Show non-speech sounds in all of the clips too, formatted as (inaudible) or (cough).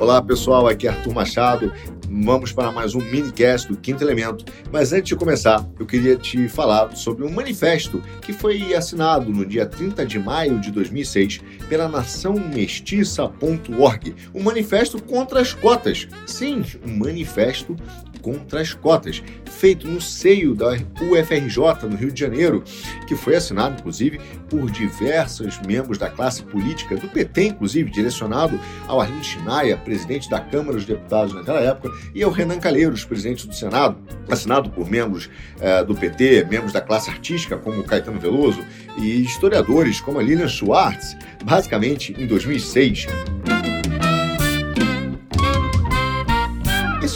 Olá pessoal, aqui é Arthur Machado. Vamos para mais um minicast do Quinto Elemento. Mas antes de começar, eu queria te falar sobre um manifesto que foi assinado no dia 30 de maio de 2006 pela Nação Mestiça.org. Um manifesto contra as cotas. Sim, um manifesto contra as cotas, feito no seio da UFRJ, no Rio de Janeiro, que foi assinado, inclusive, por diversos membros da classe política, do PT, inclusive, direcionado ao Arlindo Chinaia, presidente da Câmara dos Deputados naquela época, e ao Renan Calheiros, presidente do Senado, assinado por membros eh, do PT, membros da classe artística, como Caetano Veloso, e historiadores como a Lilian Schwartz, basicamente em 2006.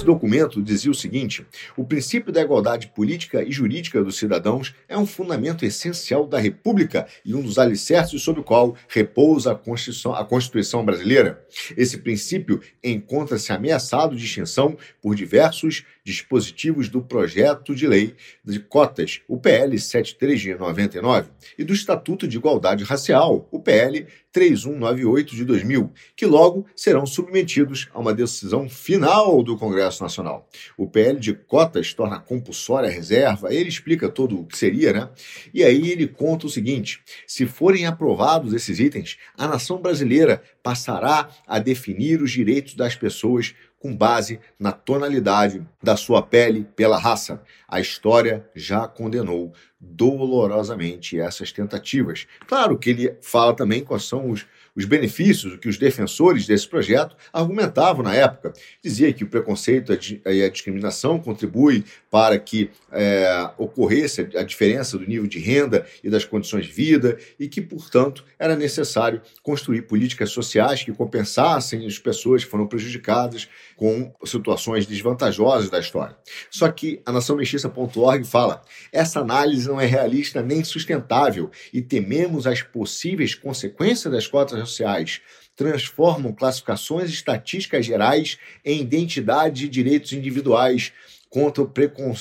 Esse documento dizia o seguinte: o princípio da igualdade política e jurídica dos cidadãos é um fundamento essencial da República e um dos alicerces sobre o qual repousa a Constituição, a Constituição brasileira. Esse princípio encontra-se ameaçado de extinção por diversos dispositivos do projeto de lei de cotas, o PL 73 de 99, e do Estatuto de Igualdade Racial, o PL 3198 de 2000, que logo serão submetidos a uma decisão final do Congresso Nacional. O PL de cotas torna compulsória a reserva, ele explica todo o que seria, né? E aí ele conta o seguinte: se forem aprovados esses itens, a nação brasileira passará a definir os direitos das pessoas com base na tonalidade da sua pele pela raça. A história já condenou dolorosamente essas tentativas. Claro que ele fala também quais são os os benefícios que os defensores desse projeto argumentavam na época. Dizia que o preconceito e a discriminação contribuem para que é, ocorresse a diferença do nível de renda e das condições de vida e que, portanto, era necessário construir políticas sociais que compensassem as pessoas que foram prejudicadas com situações desvantajosas da história. Só que a naçãomestiça.org fala: essa análise não é realista nem sustentável e tememos as possíveis consequências das cotas sociais transformam classificações estatísticas gerais em identidade de direitos individuais contra o,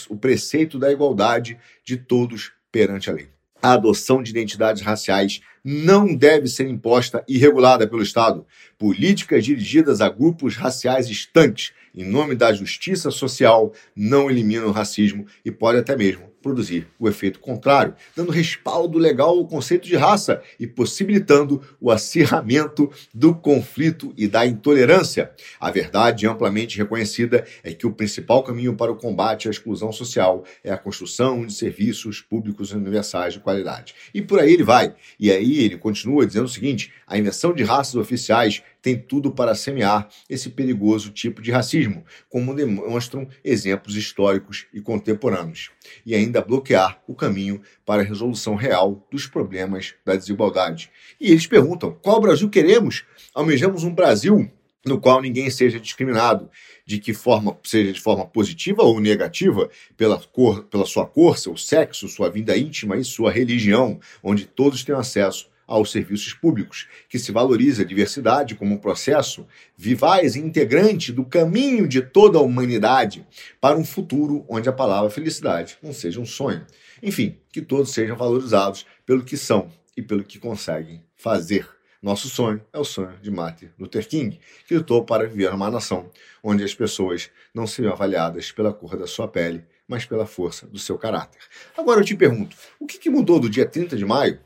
o preceito da igualdade de todos perante a lei. A adoção de identidades raciais não deve ser imposta e regulada pelo Estado. Políticas dirigidas a grupos raciais estanques, em nome da justiça social, não eliminam o racismo e podem até mesmo produzir o efeito contrário, dando respaldo legal ao conceito de raça e possibilitando o acirramento do conflito e da intolerância. A verdade amplamente reconhecida é que o principal caminho para o combate à exclusão social é a construção de serviços públicos universais de qualidade. E por aí ele vai. E aí ele continua dizendo o seguinte: a invenção de raças oficiais tem tudo para semear esse perigoso tipo de racismo, como demonstram exemplos históricos e contemporâneos, e ainda bloquear o caminho para a resolução real dos problemas da desigualdade. E eles perguntam: qual Brasil queremos? Almejamos um Brasil no qual ninguém seja discriminado, de que forma, seja de forma positiva ou negativa, pela cor, pela sua cor, seu sexo, sua vida íntima e sua religião, onde todos tenham acesso aos serviços públicos, que se valorize a diversidade como um processo vivaz e integrante do caminho de toda a humanidade para um futuro onde a palavra felicidade não seja um sonho. Enfim, que todos sejam valorizados pelo que são e pelo que conseguem fazer. Nosso sonho é o sonho de Martin Luther King, que lutou para viver numa nação onde as pessoas não sejam avaliadas pela cor da sua pele, mas pela força do seu caráter. Agora eu te pergunto, o que mudou do dia 30 de maio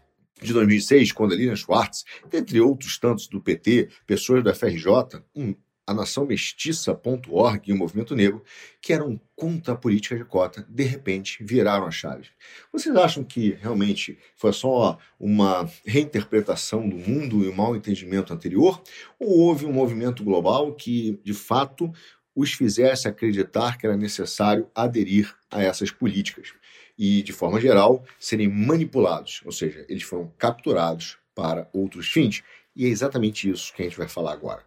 de 2006, quando a Lilian Schwartz, entre outros tantos do PT, pessoas da FRJ, um, a Nação Mestiça.org e o Movimento Negro, que eram contra a política de cota, de repente viraram a chave. Vocês acham que realmente foi só uma reinterpretação do mundo e um mau entendimento anterior? Ou houve um movimento global que, de fato, os fizesse acreditar que era necessário aderir a essas políticas? E, de forma geral, serem manipulados, ou seja, eles foram capturados para outros fins. E é exatamente isso que a gente vai falar agora.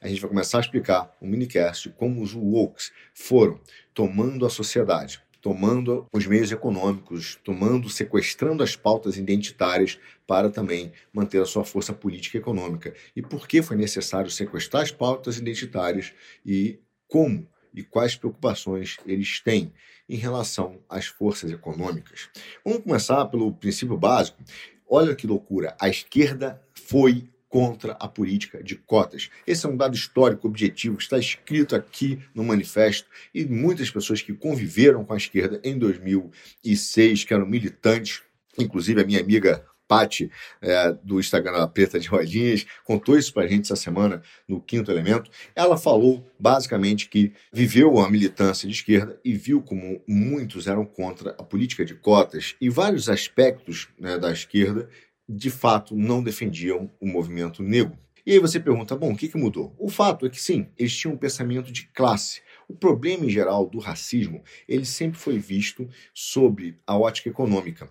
A gente vai começar a explicar um minicast como os wokes foram tomando a sociedade, tomando os meios econômicos, tomando, sequestrando as pautas identitárias para também manter a sua força política e econômica. E por que foi necessário sequestrar as pautas identitárias e como e quais preocupações eles têm em relação às forças econômicas. Vamos começar pelo princípio básico. Olha que loucura, a esquerda foi contra a política de cotas. Esse é um dado histórico objetivo que está escrito aqui no manifesto e muitas pessoas que conviveram com a esquerda em 2006, que eram militantes, inclusive a minha amiga Pati, é, do Instagram da Preta de Rodinhas, contou isso para a gente essa semana no Quinto Elemento. Ela falou basicamente que viveu a militância de esquerda e viu como muitos eram contra a política de cotas e vários aspectos né, da esquerda de fato não defendiam o movimento negro. E aí você pergunta, bom, o que, que mudou? O fato é que sim, eles tinham um pensamento de classe. O problema em geral do racismo, ele sempre foi visto sob a ótica econômica.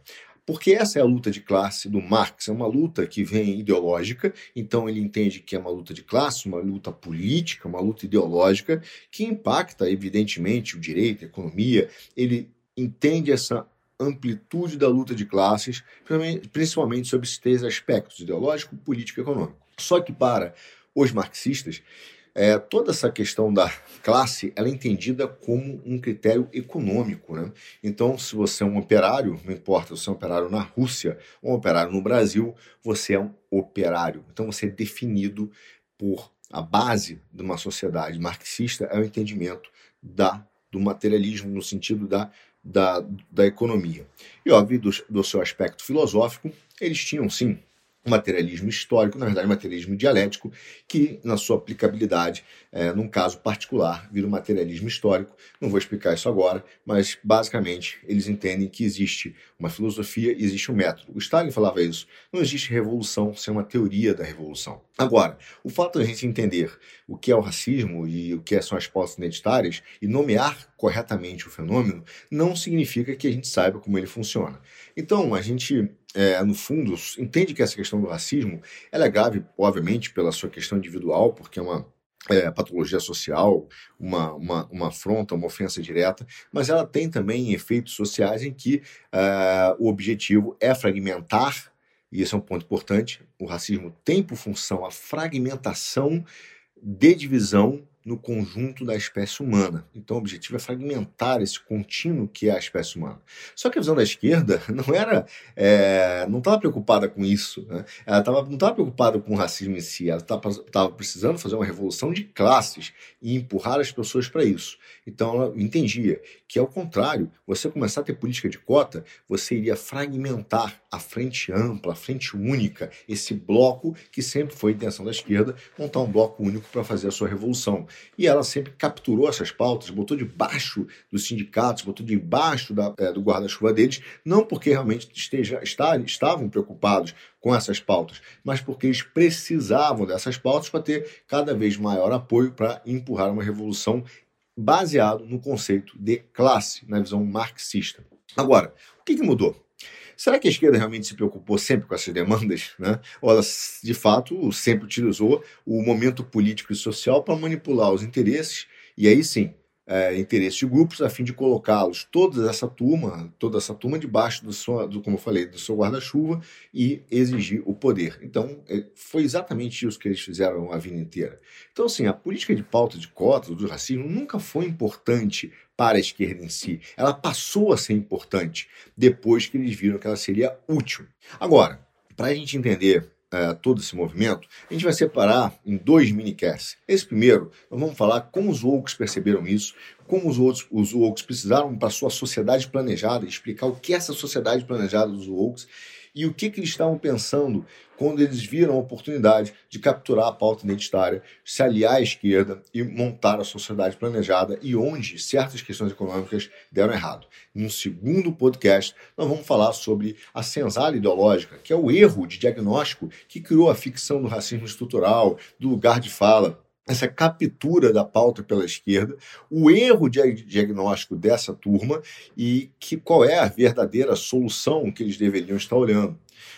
Porque essa é a luta de classe do Marx, é uma luta que vem ideológica, então ele entende que é uma luta de classe, uma luta política, uma luta ideológica, que impacta, evidentemente, o direito, a economia. Ele entende essa amplitude da luta de classes, principalmente sobre esses três aspectos, ideológico, político e econômico. Só que para os marxistas, é, toda essa questão da classe ela é entendida como um critério econômico. Né? Então, se você é um operário, não importa se você é um operário na Rússia ou um operário no Brasil, você é um operário. Então, você é definido por a base de uma sociedade marxista é o entendimento da, do materialismo no sentido da, da, da economia. E, óbvio, do, do seu aspecto filosófico, eles tinham sim materialismo histórico, na verdade, materialismo dialético, que, na sua aplicabilidade, é, num caso particular, vira um materialismo histórico. Não vou explicar isso agora, mas, basicamente, eles entendem que existe uma filosofia e existe um método. O Stalin falava isso. Não existe revolução sem uma teoria da revolução. Agora, o fato de a gente entender o que é o racismo e o que são as postas identitárias e nomear corretamente o fenômeno não significa que a gente saiba como ele funciona. Então, a gente é, no fundo, entende que essa questão do racismo ela é grave, obviamente, pela sua questão individual, porque é uma é, patologia social, uma, uma, uma afronta, uma ofensa direta, mas ela tem também efeitos sociais em que é, o objetivo é fragmentar, e esse é um ponto importante, o racismo tem por função a fragmentação de divisão no conjunto da espécie humana. Então, o objetivo é fragmentar esse contínuo que é a espécie humana. Só que a visão da esquerda (laughs) não era, é, não estava preocupada com isso. Né? Ela tava, não estava preocupada com o racismo em si. Ela estava precisando fazer uma revolução de classes e empurrar as pessoas para isso. Então, ela entendia que, ao contrário, você começar a ter política de cota, você iria fragmentar a frente ampla, a frente única, esse bloco que sempre foi a intenção da esquerda, montar um bloco único para fazer a sua revolução. E ela sempre capturou essas pautas, botou debaixo dos sindicatos, botou debaixo da, é, do guarda-chuva deles, não porque realmente esteja, está, estavam preocupados com essas pautas, mas porque eles precisavam dessas pautas para ter cada vez maior apoio para empurrar uma revolução baseado no conceito de classe, na visão marxista. Agora, o que, que mudou? Será que a esquerda realmente se preocupou sempre com essas demandas? (laughs) Né? Ou ela, de fato, sempre utilizou o momento político e social para manipular os interesses e aí sim é, interesses de grupos a fim de colocá-los, toda essa turma, toda essa turma debaixo do, seu, do como eu falei, do seu guarda-chuva e exigir o poder. Então, é, foi exatamente isso que eles fizeram a vida inteira. Então, assim, a política de pauta de cotas do racismo nunca foi importante para a esquerda em si. Ela passou a ser importante depois que eles viram que ela seria útil. Agora, para a gente entender uh, todo esse movimento, a gente vai separar em dois minicasts. Esse primeiro, nós vamos falar como os woke perceberam isso, como os outros os woke precisaram para sua sociedade planejada, explicar o que é essa sociedade planejada dos woke e o que, que eles estavam pensando quando eles viram a oportunidade de capturar a pauta identitária, se aliar à esquerda e montar a sociedade planejada e onde certas questões econômicas deram errado. No segundo podcast, nós vamos falar sobre a senzala ideológica, que é o erro de diagnóstico que criou a ficção do racismo estrutural, do lugar de fala essa captura da pauta pela esquerda, o erro de diagnóstico dessa turma e que qual é a verdadeira solução que eles deveriam estar olhando.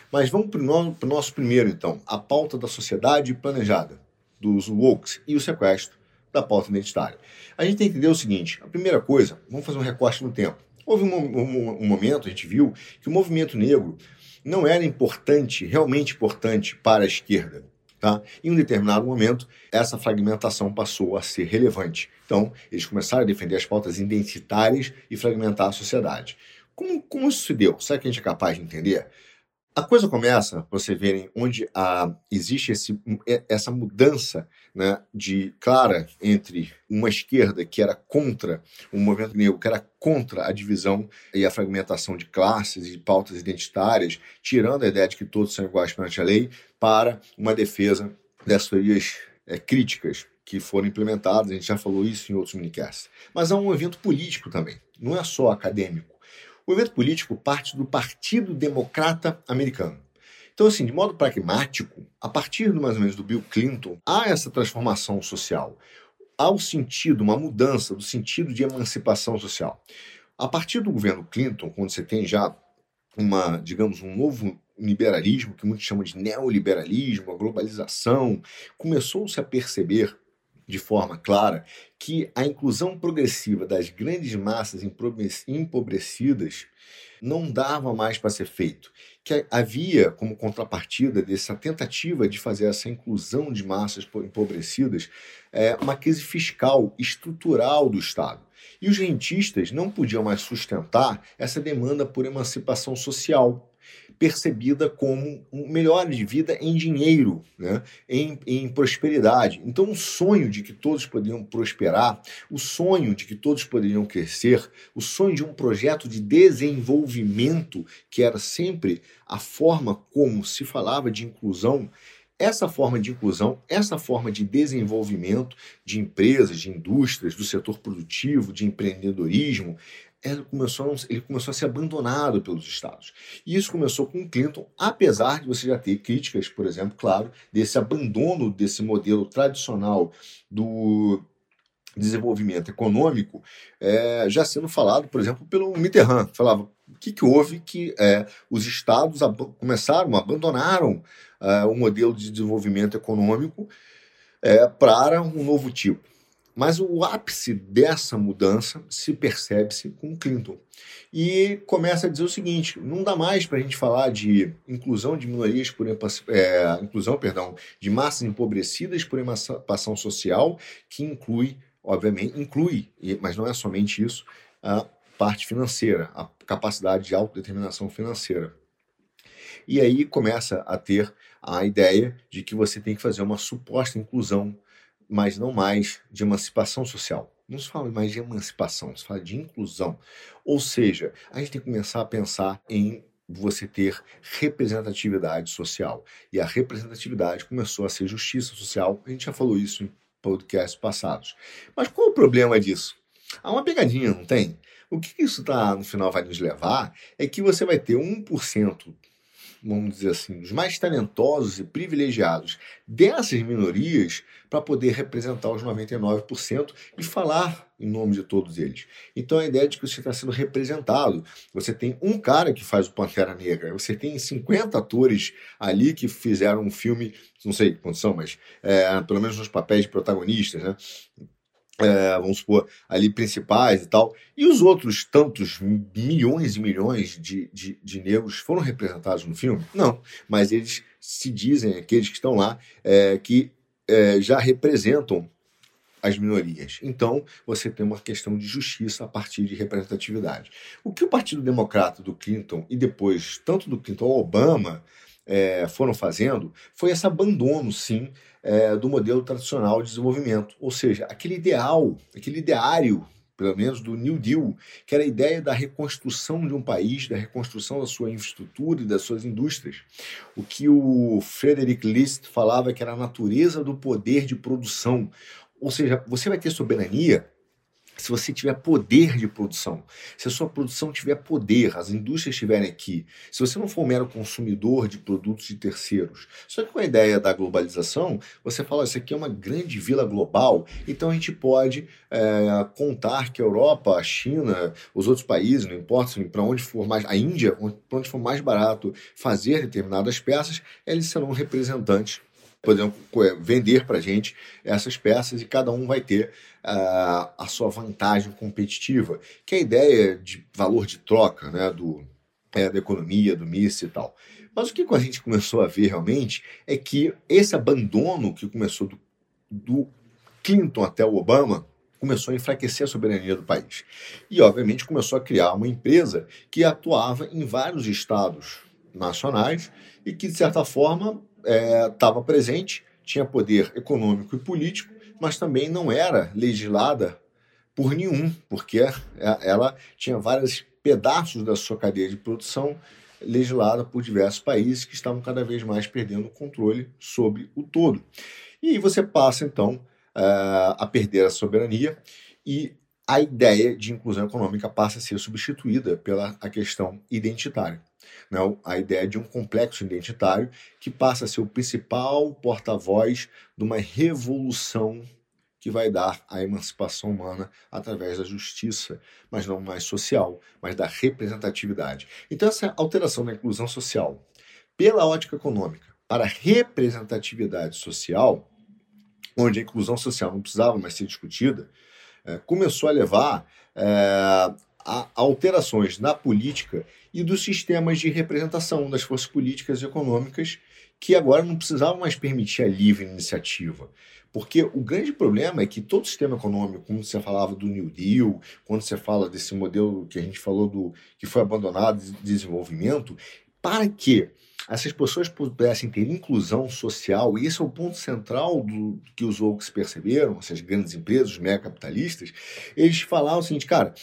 Mas vamos para o nosso primeiro, então, a pauta da sociedade planejada, dos wokes e o sequestro da pauta identitária. A gente tem que entender o seguinte: a primeira coisa, vamos fazer um recorte no tempo. Houve um, um, um momento, a gente viu, que o movimento negro não era importante, realmente importante para a esquerda. Tá? Em um determinado momento, essa fragmentação passou a ser relevante. Então, eles começaram a defender as pautas identitárias e fragmentar a sociedade. Como, como isso se deu? Será que a gente é capaz de entender? A coisa começa, vocês verem, onde a, existe esse, essa mudança né, de clara entre uma esquerda que era contra o movimento negro, que era contra a divisão e a fragmentação de classes e pautas identitárias, tirando a ideia de que todos são iguais perante a lei, para uma defesa dessas teorias é, críticas que foram implementadas, a gente já falou isso em outros minicasts. Mas há um evento político também, não é só acadêmico. O evento político parte do Partido Democrata Americano. Então, assim, de modo pragmático, a partir mais ou menos do Bill Clinton, há essa transformação social. Há o sentido, uma mudança do sentido de emancipação social. A partir do governo Clinton, quando você tem já uma, digamos, um novo liberalismo, que muitos chamam de neoliberalismo, a globalização, começou-se a perceber de forma clara que a inclusão progressiva das grandes massas empobrecidas não dava mais para ser feito. Que havia como contrapartida dessa tentativa de fazer essa inclusão de massas empobrecidas é, uma crise fiscal estrutural do Estado. E os rentistas não podiam mais sustentar essa demanda por emancipação social percebida como um melhor de vida em dinheiro, né? em, em prosperidade. Então, o sonho de que todos poderiam prosperar, o sonho de que todos poderiam crescer, o sonho de um projeto de desenvolvimento, que era sempre a forma como se falava de inclusão, essa forma de inclusão, essa forma de desenvolvimento de empresas, de indústrias, do setor produtivo, de empreendedorismo, ele começou, ele começou a ser abandonado pelos estados. E isso começou com Clinton, apesar de você já ter críticas, por exemplo, claro, desse abandono desse modelo tradicional do desenvolvimento econômico, é, já sendo falado, por exemplo, pelo Mitterrand. Falava o que, que houve que é, os estados começaram, abandonaram é, o modelo de desenvolvimento econômico é, para um novo tipo. Mas o ápice dessa mudança se percebe-se com Clinton. E começa a dizer o seguinte: não dá mais para a gente falar de inclusão de minorias por é, inclusão, perdão, de massas empobrecidas por emancipação social, que inclui, obviamente, inclui, mas não é somente isso, a parte financeira, a capacidade de autodeterminação financeira. E aí começa a ter a ideia de que você tem que fazer uma suposta inclusão mas não mais de emancipação social. Não se fala mais de emancipação, se fala de inclusão. Ou seja, a gente tem que começar a pensar em você ter representatividade social. E a representatividade começou a ser justiça social. A gente já falou isso em podcasts passados. Mas qual o problema disso? Há uma pegadinha, não tem? O que isso tá, no final vai nos levar é que você vai ter 1% vamos dizer assim, os mais talentosos e privilegiados dessas minorias para poder representar os 99% e falar em nome de todos eles. Então a ideia de que você está sendo representado. Você tem um cara que faz o Pantera Negra, você tem 50 atores ali que fizeram um filme, não sei quantos são, mas é, pelo menos nos papéis de protagonistas, né? É, vamos supor, ali principais e tal. E os outros tantos milhões e milhões de, de, de negros foram representados no filme? Não, mas eles se dizem, aqueles que estão lá, é, que é, já representam as minorias. Então, você tem uma questão de justiça a partir de representatividade. O que o Partido Democrata do Clinton e depois, tanto do Clinton ao Obama, é, foram fazendo foi esse abandono, sim, é, do modelo tradicional de desenvolvimento. Ou seja, aquele ideal, aquele ideário, pelo menos do New Deal, que era a ideia da reconstrução de um país, da reconstrução da sua infraestrutura e das suas indústrias. O que o Frederick List falava que era a natureza do poder de produção. Ou seja, você vai ter soberania se você tiver poder de produção, se a sua produção tiver poder, as indústrias estiverem aqui, se você não for um mero consumidor de produtos de terceiros. Só que com a ideia da globalização, você fala, isso aqui é uma grande vila global, então a gente pode é, contar que a Europa, a China, os outros países, não importa para onde for mais, a Índia, para onde for mais barato fazer determinadas peças, eles serão representantes podemos vender para a gente essas peças e cada um vai ter uh, a sua vantagem competitiva, que é a ideia de valor de troca né, do, é, da economia, do MIS e tal. Mas o que a gente começou a ver realmente é que esse abandono que começou do, do Clinton até o Obama começou a enfraquecer a soberania do país. E, obviamente, começou a criar uma empresa que atuava em vários estados nacionais e que, de certa forma, estava é, presente, tinha poder econômico e político, mas também não era legislada por nenhum, porque ela tinha vários pedaços da sua cadeia de produção legislada por diversos países que estavam cada vez mais perdendo o controle sobre o todo. E aí você passa, então, é, a perder a soberania e a ideia de inclusão econômica passa a ser substituída pela a questão identitária. Não, né? a ideia de um complexo identitário que passa a ser o principal porta-voz de uma revolução que vai dar a emancipação humana através da justiça, mas não mais social, mas da representatividade. Então, essa alteração da inclusão social pela ótica econômica para a representatividade social, onde a inclusão social não precisava mais ser discutida, começou a levar é, a alterações na política e dos sistemas de representação das forças políticas e econômicas que agora não precisavam mais permitir a livre iniciativa. Porque o grande problema é que todo sistema econômico, como você falava do New Deal, quando você fala desse modelo que a gente falou do que foi abandonado de desenvolvimento, para que essas pessoas pudessem ter inclusão social, e esse é o ponto central do que os outros perceberam, essas grandes empresas, os mega capitalistas, eles falaram o seguinte, cara,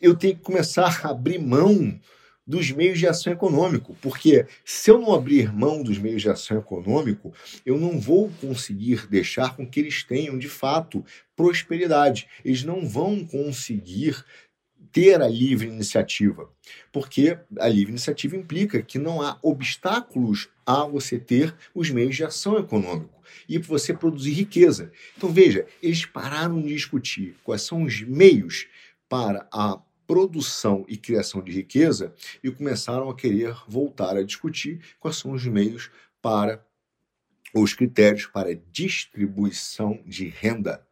eu tenho que começar a abrir mão dos meios de ação econômico, porque se eu não abrir mão dos meios de ação econômico, eu não vou conseguir deixar com que eles tenham de fato prosperidade. Eles não vão conseguir ter a livre iniciativa, porque a livre iniciativa implica que não há obstáculos a você ter os meios de ação econômico e você produzir riqueza. Então veja, eles pararam de discutir quais são os meios para a produção e criação de riqueza e começaram a querer voltar a discutir quais são os meios para os critérios para distribuição de renda.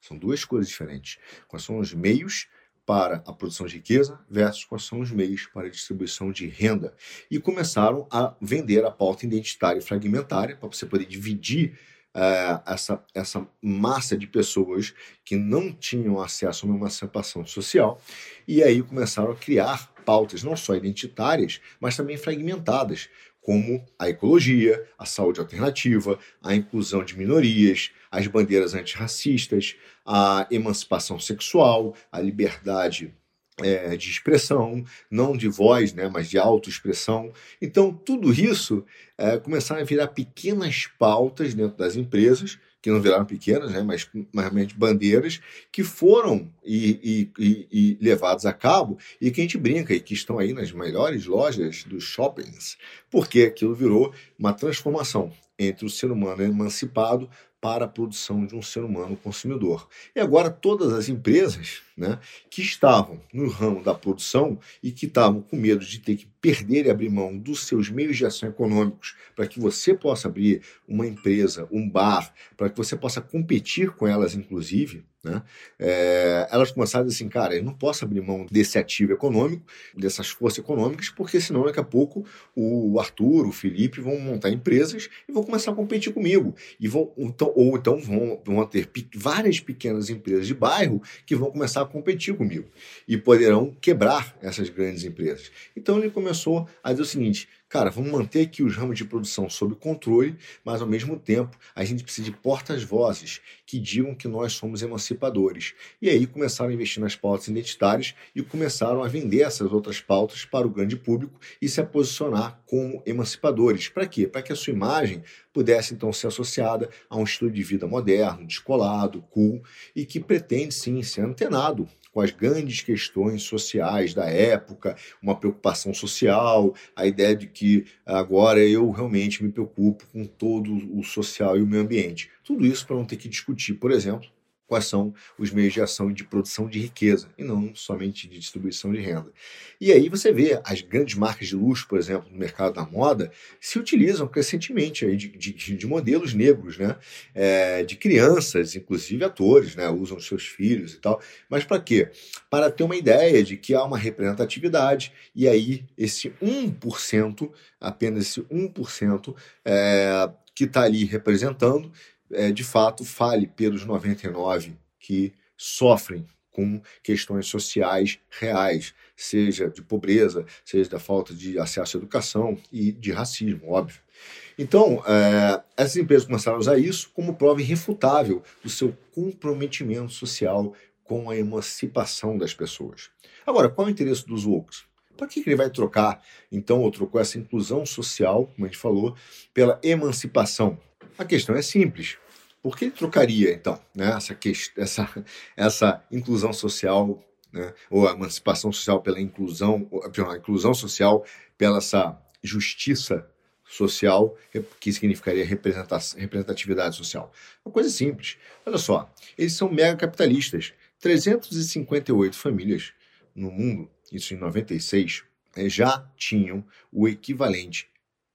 São duas coisas diferentes. Quais são os meios para a produção de riqueza versus quais são os meios para a distribuição de renda. E começaram a vender a pauta identitária e fragmentária para você poder dividir uh, essa, essa massa de pessoas que não tinham acesso a uma emancipação social. E aí começaram a criar pautas não só identitárias, mas também fragmentadas, como a ecologia, a saúde alternativa, a inclusão de minorias, as bandeiras antirracistas, a emancipação sexual, a liberdade é, de expressão, não de voz, né, mas de autoexpressão. Então, tudo isso é, começaram a virar pequenas pautas dentro das empresas que não viraram pequenas, né, mas realmente bandeiras, que foram e, e, e, e, levados a cabo e que a gente brinca e que estão aí nas melhores lojas dos shoppings, porque aquilo virou uma transformação entre o ser humano emancipado para a produção de um ser humano consumidor. E agora todas as empresas né, que estavam no ramo da produção e que estavam com medo de ter que perder e abrir mão dos seus meios de ação econômicos para que você possa abrir uma empresa, um bar, para que você possa competir com elas, inclusive, né? É, elas começaram assim, cara, eu não posso abrir mão desse ativo econômico, dessas forças econômicas, porque senão daqui a pouco o Arthur, o Felipe vão montar empresas e vão começar a competir comigo. E vão, então, ou então vão, vão ter várias pequenas empresas de bairro que vão começar a competir comigo e poderão quebrar essas grandes empresas. Então ele começou a dizer o seguinte: cara, vamos manter aqui os ramos de produção sob controle, mas ao mesmo tempo a gente precisa de portas-vozes que digam que nós somos emancipadores. E aí começaram a investir nas pautas identitárias e começaram a vender essas outras pautas para o grande público e se posicionar como emancipadores. Para quê? Para que a sua imagem pudesse então ser associada a um estilo de vida moderno, descolado, cool e que pretende sim ser antenado com as grandes questões sociais da época, uma preocupação social, a ideia de que agora eu realmente me preocupo com todo o social e o meio ambiente. Tudo isso para não ter que discutir, por exemplo, quais são os meios de ação de produção de riqueza, e não somente de distribuição de renda. E aí você vê as grandes marcas de luxo, por exemplo, no mercado da moda, se utilizam crescentemente aí de, de, de modelos negros, né? É, de crianças, inclusive atores, né? usam seus filhos e tal. Mas para quê? Para ter uma ideia de que há uma representatividade, e aí esse 1%, apenas esse 1%, é, que está ali representando, é, de fato fale pelos 99 que sofrem com questões sociais reais, seja de pobreza, seja da falta de acesso à educação e de racismo, óbvio. Então, é, essas empresas começaram a usar isso como prova irrefutável do seu comprometimento social com a emancipação das pessoas. Agora, qual é o interesse dos woke? Para que ele vai trocar, então, ou trocou essa inclusão social, como a gente falou, pela emancipação? A questão é simples. Por que ele trocaria, então, né, essa, essa, essa inclusão social, né, ou a emancipação social pela inclusão, ou, a inclusão social pela essa justiça social, que significaria representatividade social? Uma coisa simples. Olha só, eles são mega capitalistas. 358 famílias no mundo, isso em 96, eh, já tinham o equivalente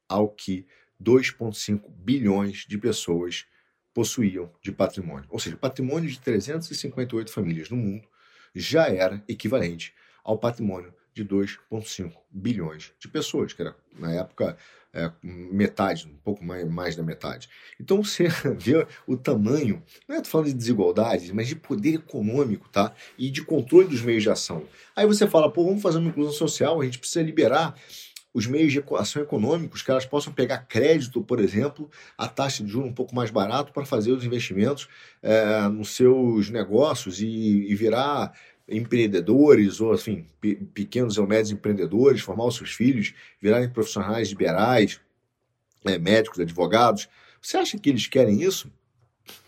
ao que 2,5 bilhões de pessoas possuíam de patrimônio. Ou seja, patrimônio de 358 famílias no mundo já era equivalente ao patrimônio de 2,5 bilhões de pessoas, que era, na época, é, metade, um pouco mais, mais da metade. Então você (laughs) vê o tamanho, não é falando de desigualdade, mas de poder econômico, tá? E de controle dos meios de ação. Aí você fala, pô, vamos fazer uma inclusão social, a gente precisa liberar os meios de ação econômicos, que elas possam pegar crédito, por exemplo, a taxa de juros um pouco mais barato para fazer os investimentos é, nos seus negócios e, e virar empreendedores ou, assim, pequenos ou médios empreendedores, formar os seus filhos, virarem profissionais liberais, é, médicos, advogados. Você acha que eles querem isso?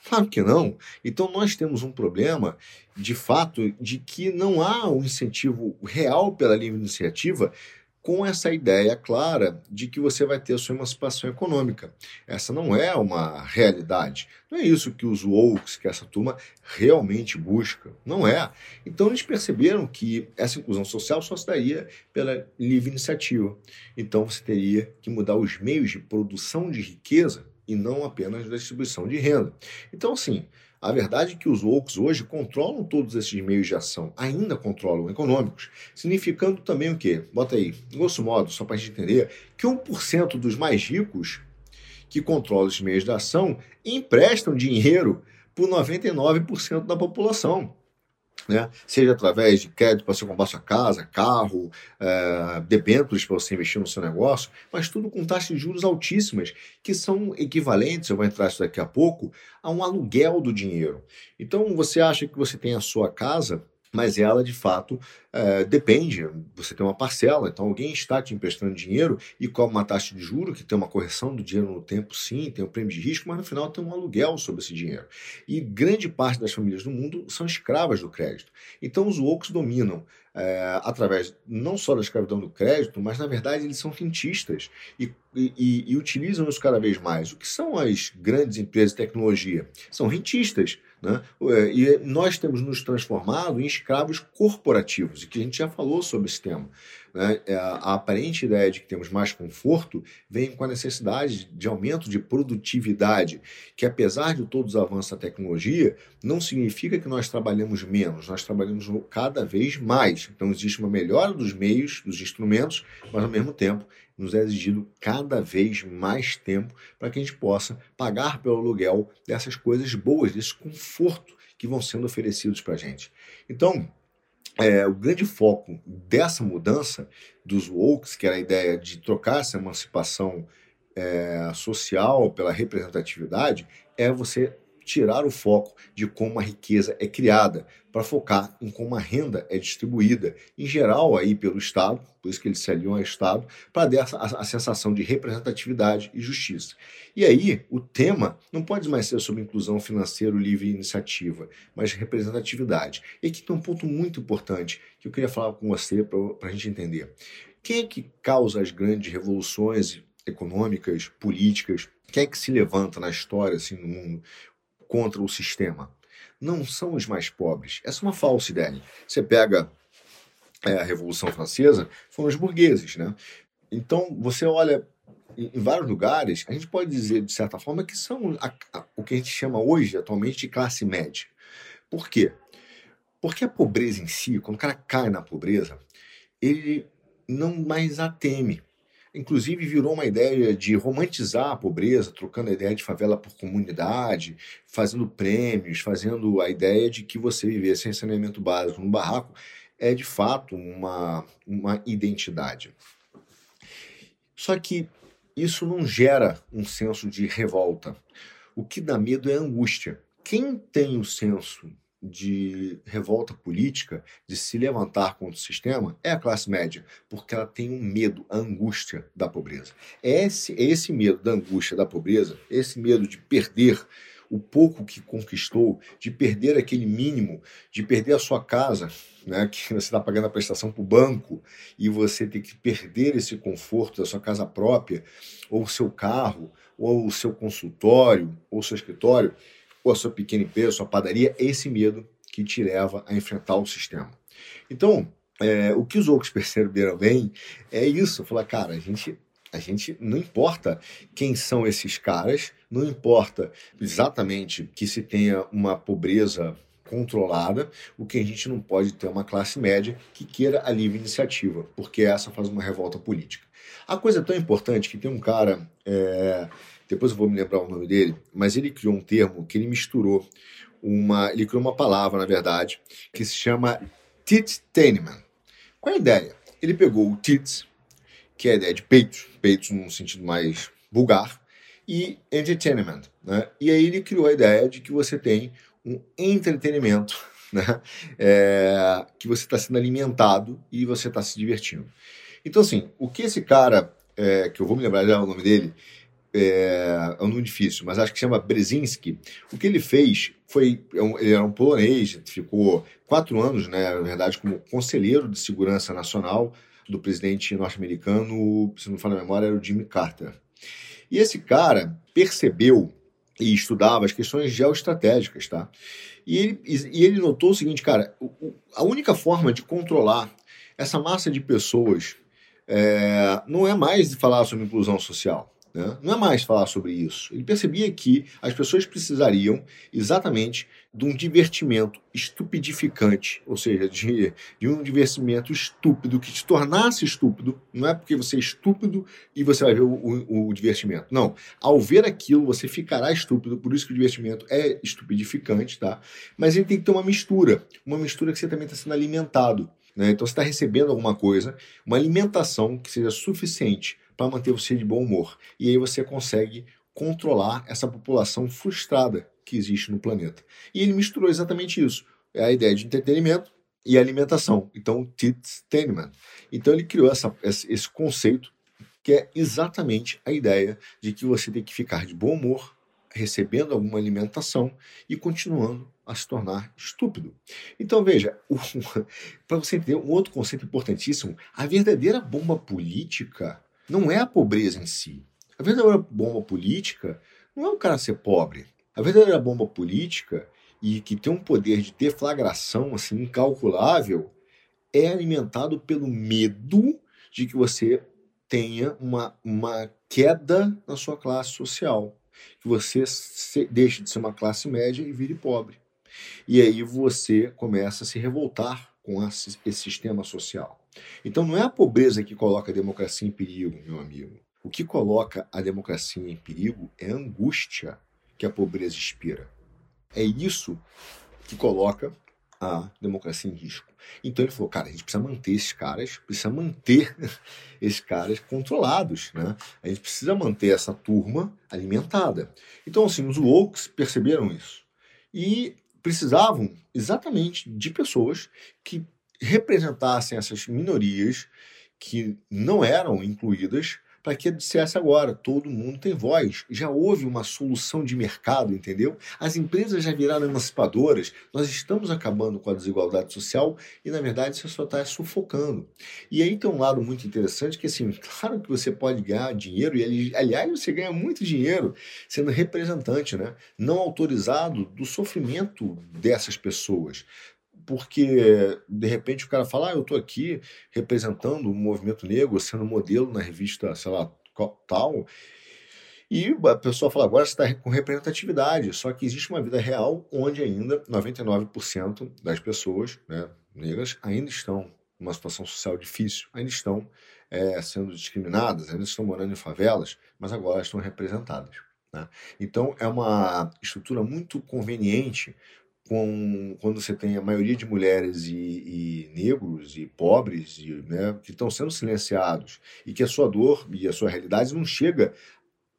Claro que não. Então nós temos um problema, de fato, de que não há um incentivo real pela livre iniciativa com essa ideia clara de que você vai ter a sua emancipação econômica. Essa não é uma realidade. Não é isso que os woke, que essa turma realmente busca. Não é. Então eles perceberam que essa inclusão social só se daria pela livre iniciativa. Então você teria que mudar os meios de produção de riqueza e não apenas da distribuição de renda. Então, assim, a verdade é que os woke hoje controlam todos esses meios de ação, ainda controlam econômicos, significando também o quê? Bota aí, grosso modo, só para a gente entender, que 1% dos mais ricos que controlam os meios de ação emprestam dinheiro para 99% da população né? seja através de crédito para você comprar sua casa, carro, é, debêntures para você investir no seu negócio, mas tudo com taxas de juros altíssimas, que são equivalentes, eu vou entrar isso daqui a pouco, a um aluguel do dinheiro. Então você acha que você tem a sua casa mas ela de fato é, depende. Você tem uma parcela, então alguém está te emprestando dinheiro e cobra uma taxa de juro que tem uma correção do dinheiro no tempo, sim, tem um prêmio de risco, mas no final tem um aluguel sobre esse dinheiro. E grande parte das famílias do mundo são escravas do crédito. Então os woke dominam é, através não só da escravidão do crédito, mas na verdade eles são rentistas e, e, e utilizam isso cada vez mais. O que são as grandes empresas de tecnologia? São rentistas. Né? É, e nós temos nos transformado em escravos corporativos, e que a gente já falou sobre esse tema. Né? É, a aparente ideia de que temos mais conforto vem com a necessidade de aumento de produtividade, que apesar de todos os avanços da tecnologia, não significa que nós trabalhamos menos, nós trabalhamos cada vez mais. Então existe uma melhora dos meios, dos instrumentos, mas ao mesmo tempo nos é exigido cada vez mais tempo para que a gente possa pagar pelo aluguel dessas coisas boas, desse conforto que vão sendo oferecidos para a gente. Então, é, o grande foco dessa mudança dos wokes, que era a ideia de trocar essa emancipação é, social pela representatividade, é você tirar o foco de como a riqueza é criada, para focar em como a renda é distribuída, em geral aí pelo Estado, por isso que eles se aliam ao Estado, para dar a, a, sensação de representatividade e justiça. E aí, o tema não pode mais ser sobre inclusão financeira, livre e iniciativa, mas representatividade. E aqui tem um ponto muito importante que eu queria falar com você para a gente entender. Quem é que causa as grandes revoluções econômicas, políticas? Quem é que se levanta na história, assim, no mundo? Contra o sistema. Não são os mais pobres. Essa é uma falsa ideia. Você pega é, a Revolução Francesa, foram os burgueses. Né? Então, você olha em, vários lugares, a gente pode dizer, de certa forma, que são a, a, o que a gente chama hoje, atualmente, de classe média. Por quê? Porque a pobreza em si, quando o cara cai na pobreza, ele não mais a teme. Inclusive virou uma ideia de romantizar a pobreza, trocando a ideia de favela por comunidade, fazendo prêmios, fazendo a ideia de que você viver sem saneamento básico no barraco é de fato uma, uma identidade. Só que isso não gera um senso de revolta. O que dá medo é angústia. Quem tem o senso de revolta política, de se levantar contra o sistema, é a classe média, porque ela tem um medo, a angústia da pobreza. É esse, é esse medo da angústia da pobreza, esse medo de perder o pouco que conquistou, de perder aquele mínimo, de perder a sua casa, né, (laughs) que você está pagando a prestação para o banco e você tem que perder esse conforto da sua casa própria, ou o seu carro, ou o seu consultório, ou o seu escritório, ou a sua pequena empresa, sua padaria, é esse medo que te leva a enfrentar o sistema. Então, é, o que os outros (laughs) perceberam bem é isso, falar, cara, a gente a gente não importa quem são esses caras, não importa exatamente que se tenha uma pobreza controlada, o que a gente não pode ter uma classe média que queira a livre iniciativa, porque essa faz uma revolta política. A coisa é tão importante que tem um cara, é, depois eu vou me lembrar o nome dele, mas ele criou um termo que ele misturou uma, ele criou uma palavra, na verdade, que se chama Titaniman. Qual é a ideia? Ele pegou o tits, que é a ideia de peitos, peitos num sentido mais vulgar, e entertainment. Né? E aí ele criou a ideia de que você tem um entretenimento, (laughs) né? É, que você está sendo alimentado e você está se divertindo. Então, assim, o que esse cara, é, que eu vou me lembrar já o nome dele, é, é um nome difícil, mas acho que chama Brzezinski. O que ele fez foi, é ele era um polonês, ficou quatro anos, né, na verdade, como conselheiro de segurança nacional do presidente norte-americano, se não me falar a memória, era o Jimmy Carter. E esse cara percebeu e estudava as questões geoestratégicas, tá? E ele, e ele notou o seguinte, cara, a única forma de controlar essa massa de pessoas é, não é mais de falar sobre inclusão social. Né? Não é mais falar sobre isso. Ele percebia que as pessoas precisariam exatamente de um divertimento estupidificante, ou seja, de, de, um divertimento estúpido que te tornasse estúpido. Não é porque você é estúpido e você vai ver o, o, o divertimento. Não. Ao ver aquilo, você ficará estúpido, por isso que o divertimento é estupidificante, tá? Mas ele tem que ter uma mistura, uma mistura que você também está sendo alimentado. Né? Então você está recebendo alguma coisa, uma alimentação que seja suficiente para manter você de bom humor. E aí você consegue controlar essa população frustrada que existe no planeta. E ele misturou exatamente isso. É a ideia de entretenimento e alimentação. Então, Titaniman. Então ele criou essa, esse conceito que é exatamente a ideia de que você tem que ficar de bom humor, recebendo alguma alimentação e continuando a se tornar estúpido. Então veja, (laughs) para você entender um outro conceito importantíssimo, a verdadeira bomba política não é a pobreza em si. A verdadeira bomba política não é o cara ser pobre. A verdadeira bomba política e que tem um poder de deflagração assim incalculável é alimentado pelo medo de que você tenha uma, uma queda na sua classe social, que você se, deixe de ser uma classe média e vire pobre. E aí você começa a se revoltar com esse sistema social. Então não é a pobreza que coloca a democracia em perigo, meu amigo. O que coloca a democracia em perigo é a angústia que a pobreza inspira. É isso que coloca a democracia em risco. Então ele falou, cara, a gente precisa manter esses caras, precisa manter (laughs) esses caras controlados, né? A gente precisa manter essa turma alimentada. Então, assim, os woke perceberam isso. E precisavam exatamente de pessoas que representassem essas minorias que não eram incluídas para que dissesse agora, todo mundo tem voz. Já houve uma solução de mercado, entendeu? As empresas já viraram emancipadoras, nós estamos acabando com a desigualdade social e, na verdade, isso só está sufocando. E aí tem um lado muito interessante que, assim, claro que você pode ganhar dinheiro, e aliás, você ganha muito dinheiro sendo representante, né? Não autorizado do sofrimento dessas pessoas porque de repente o cara fala, ah, eu estou aqui representando o movimento negro, sendo modelo na revista, sei lá, tal, e a pessoa fala, agora você está com representatividade, só que existe uma vida real onde ainda 99% das pessoas né, negras ainda estão numa situação social difícil, ainda estão é, sendo discriminadas, ainda estão morando em favelas, mas agora estão representadas. Né? Então, é uma estrutura muito conveniente com, quando você tem a maioria de mulheres e, e negros e pobres e, né, que estão sendo silenciados e que a sua dor e a sua realidade não chega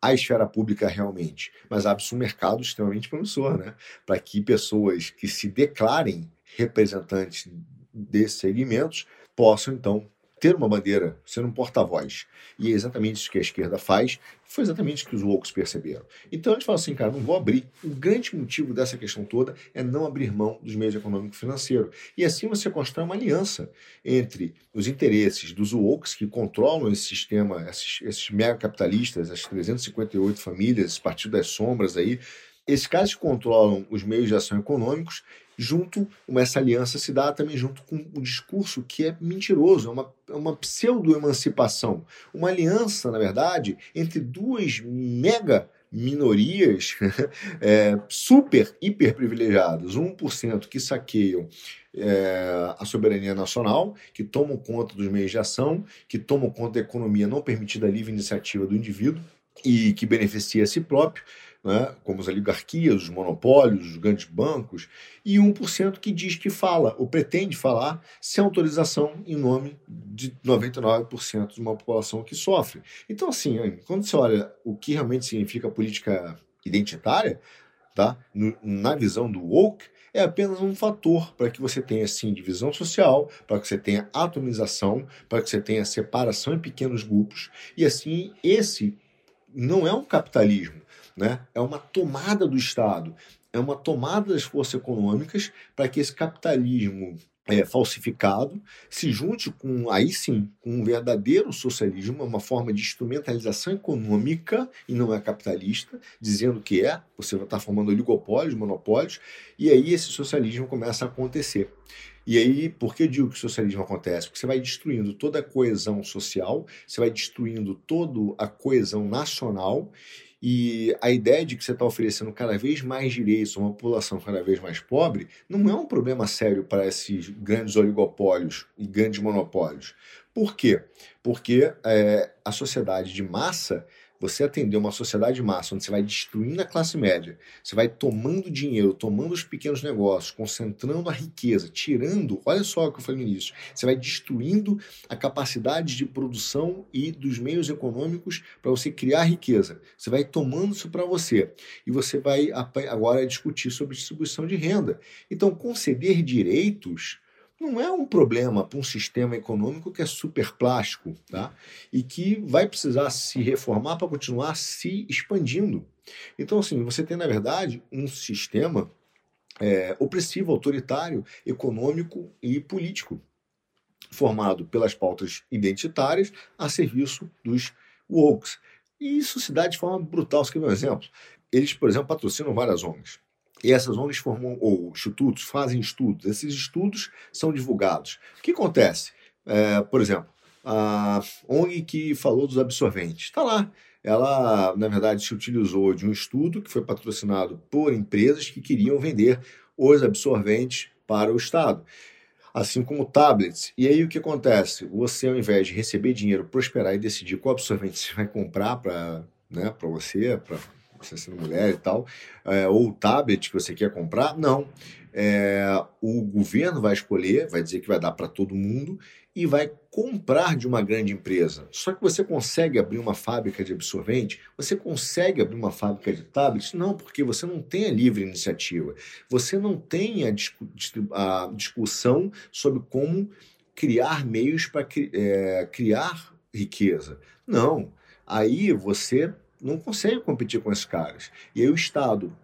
à esfera pública realmente, mas abre-se um mercado extremamente promissor, né, para que pessoas que se declarem representantes desses segmentos possam então ter uma bandeira, ser um porta-voz. E é exatamente isso que a esquerda faz, foi exatamente isso que os woke perceberam. Então eles falam assim, cara, não vou abrir. O grande motivo dessa questão toda é não abrir mão dos meios econômicos financeiros. E assim você constrói uma aliança entre os interesses dos woke que controlam esse sistema, esses, esses mega capitalistas, as 358 famílias, esse partido das sombras aí, esses caras que controlam os meios de ação econômicos junto, essa aliança se dá também junto com o discurso que é mentiroso, é uma, é uma pseudo-emancipação. Uma aliança, na verdade, entre duas mega minorias (laughs) é, super, hiper privilegiadas, 1% que saqueiam é, a soberania nacional, que tomam conta dos meios de ação, que tomam conta da economia não permitida a livre iniciativa do indivíduo e que beneficia a si próprio, né, como as oligarquias, os monopólios, os grandes bancos, e 1% que diz que fala, ou pretende falar, sem autorização em nome de 99% de uma população que sofre. Então, assim, quando você olha o que realmente significa política identitária, tá, na visão do woke, é apenas um fator para que você tenha, sim, divisão social, para que você tenha atomização, para que você tenha separação em pequenos grupos, e assim, esse não é um capitalismo, né? É uma tomada do Estado, é uma tomada das forças econômicas para que esse capitalismo é, falsificado se junte com, aí sim, com um verdadeiro socialismo, uma forma de instrumentalização econômica e não é capitalista, dizendo que é, você está formando oligopólios, monopólios, e aí esse socialismo começa a acontecer. E aí, por que digo que o socialismo acontece? Porque você vai destruindo toda a coesão social, você vai destruindo toda a coesão nacional e a ideia de que você está oferecendo cada vez mais direitos a uma população cada vez mais pobre não é um problema sério para esses grandes oligopólios e grandes monopólios. Por quê? Porque é, a sociedade de massa você atender uma sociedade de massa, onde você vai destruindo a classe média, você vai tomando dinheiro, tomando os pequenos negócios, concentrando a riqueza, tirando, olha só o que eu falei no início, você vai destruindo a capacidade de produção e dos meios econômicos para você criar riqueza. Você vai tomando isso para você. E você vai agora discutir sobre distribuição de renda. Então, conceder direitos não é um problema para um sistema econômico que é super plástico tá? e que vai precisar se reformar para continuar se expandindo. Então, assim, você tem, na verdade, um sistema é, opressivo, autoritário, econômico e político, formado pelas pautas identitárias a serviço dos wokes. E isso se dá de forma brutal. Você quer ver um exemplo? Eles, por exemplo, patrocinam várias ONGs. E essas ONGs formam, ou institutos, fazem estudos. Esses estudos são divulgados. O que acontece? É, por exemplo, a ONG que falou dos absorventes. Está lá. Ela, na verdade, se utilizou de um estudo que foi patrocinado por empresas que queriam vender os absorventes para o Estado. Assim como tablets. E aí o que acontece? Você, ao invés de receber dinheiro, prosperar e decidir qual absorvente você vai comprar para né, você, para você sendo mulher e tal, é, ou o tablet que você quer comprar, não. É, o governo vai escolher, vai dizer que vai dar para todo mundo e vai comprar de uma grande empresa. Só que você consegue abrir uma fábrica de absorvente? Você consegue abrir uma fábrica de tablets? Não, porque você não tem a livre iniciativa. Você não tem a, discu a discussão sobre como criar meios para é, criar riqueza. Não. Aí você não consegue competir com esses caras. E aí o Estado